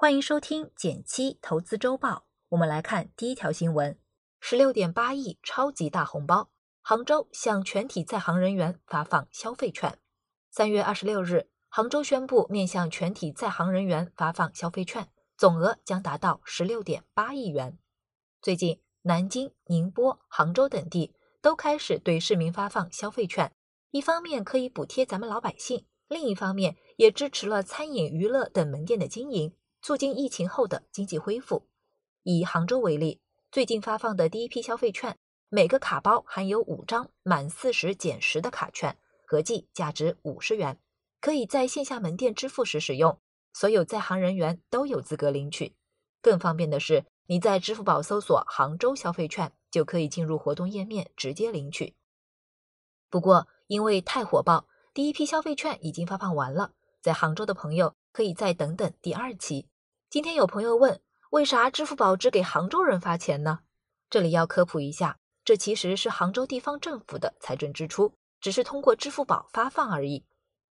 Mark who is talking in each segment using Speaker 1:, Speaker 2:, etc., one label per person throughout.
Speaker 1: 欢迎收听减七投资周报。我们来看第一条新闻：十六点八亿超级大红包，杭州向全体在杭人员发放消费券。三月二十六日，杭州宣布面向全体在杭人员发放消费券，总额将达到十六点八亿元。最近，南京、宁波、杭州等地都开始对市民发放消费券，一方面可以补贴咱们老百姓，另一方面也支持了餐饮、娱乐等门店的经营。促进疫情后的经济恢复。以杭州为例，最近发放的第一批消费券，每个卡包含有五张满四十减十的卡券，合计价值五十元，可以在线下门店支付时使用，所有在杭人员都有资格领取。更方便的是，你在支付宝搜索“杭州消费券”，就可以进入活动页面直接领取。不过，因为太火爆，第一批消费券已经发放完了，在杭州的朋友可以再等等第二期。今天有朋友问，为啥支付宝只给杭州人发钱呢？这里要科普一下，这其实是杭州地方政府的财政支出，只是通过支付宝发放而已。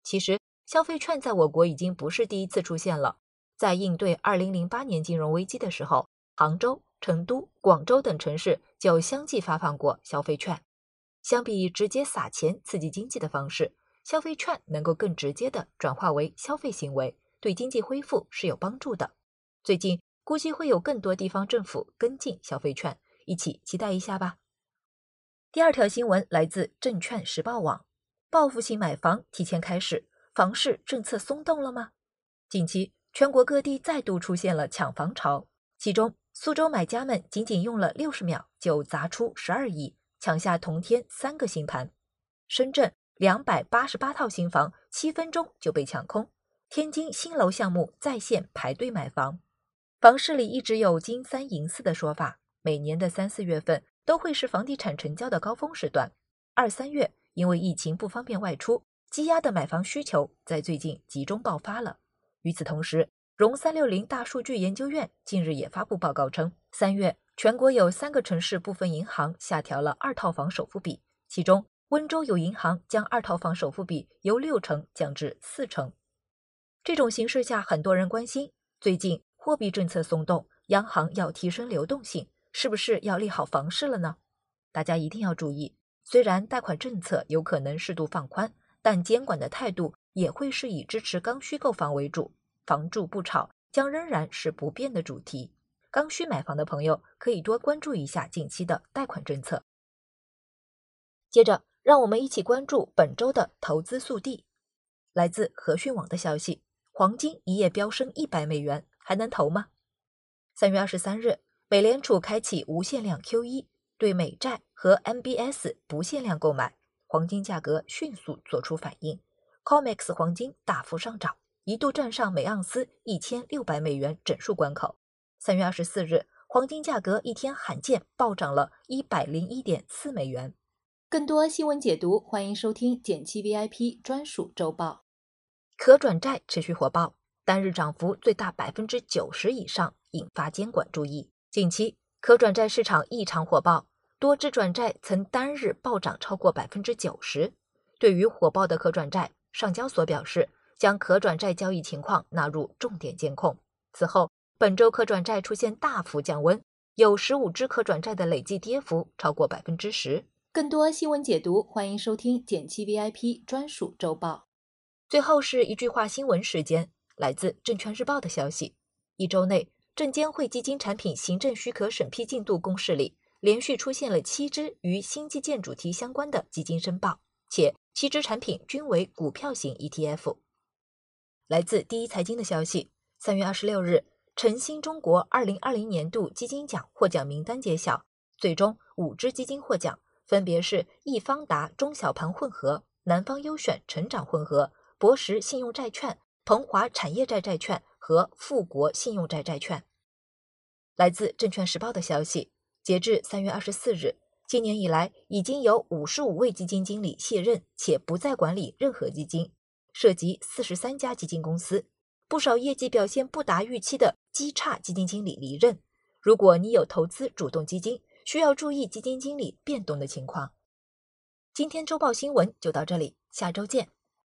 Speaker 1: 其实消费券在我国已经不是第一次出现了，在应对二零零八年金融危机的时候，杭州、成都、广州等城市就相继发放过消费券。相比直接撒钱刺激经济的方式，消费券能够更直接的转化为消费行为，对经济恢复是有帮助的。最近估计会有更多地方政府跟进消费券，一起期待一下吧。第二条新闻来自证券时报网，报复性买房提前开始，房市政策松动了吗？近期全国各地再度出现了抢房潮，其中苏州买家们仅仅用了六十秒就砸出十二亿，抢下同天三个新盘；深圳两百八十八套新房七分钟就被抢空；天津新楼项目在线排队买房。房市里一直有金三银四的说法，每年的三四月份都会是房地产成交的高峰时段。二三月因为疫情不方便外出，积压的买房需求在最近集中爆发了。与此同时，融三六零大数据研究院近日也发布报告称，三月全国有三个城市部分银行下调了二套房首付比，其中温州有银行将二套房首付比由六成降至四成。这种形势下，很多人关心最近。货币政策松动，央行要提升流动性，是不是要利好房市了呢？大家一定要注意，虽然贷款政策有可能适度放宽，但监管的态度也会是以支持刚需购房为主，房住不炒将仍然是不变的主题。刚需买房的朋友可以多关注一下近期的贷款政策。接着，让我们一起关注本周的投资速递。来自和讯网的消息，黄金一夜飙升一百美元。还能投吗？三月二十三日，美联储开启无限量 QE，对美债和 MBS 不限量购买，黄金价格迅速做出反应，COMEX 黄金大幅上涨，一度站上每盎司一千六百美元整数关口。三月二十四日，黄金价格一天罕见暴涨了一百零一点四美元。
Speaker 2: 更多新闻解读，欢迎收听减七 VIP 专属周报。
Speaker 1: 可转债持续火爆。单日涨幅最大百分之九十以上，引发监管注意。近期可转债市场异常火爆，多只转债曾单日暴涨超过百分之九十。对于火爆的可转债，上交所表示将可转债交易情况纳入重点监控。此后，本周可转债出现大幅降温，有十五只可转债的累计跌幅超过百分之十。
Speaker 2: 更多新闻解读，欢迎收听减七 VIP 专属周报。
Speaker 1: 最后是一句话新闻时间。来自证券日报的消息，一周内，证监会基金产品行政许可审批进度公示里，连续出现了七只与新基建主题相关的基金申报，且七只产品均为股票型 ETF。来自第一财经的消息，三月二十六日，晨星中国二零二零年度基金奖获奖名单揭晓，最终五只基金获奖，分别是易方达中小盘混合、南方优选成长混合、博时信用债券。鹏华产业债债券和富国信用债债券。来自证券时报的消息，截至三月二十四日，今年以来已经有五十五位基金经理卸任，且不再管理任何基金，涉及四十三家基金公司，不少业绩表现不达预期的基差基金经理离任。如果你有投资主动基金，需要注意基金经理变动的情况。今天周报新闻就到这里，下周见。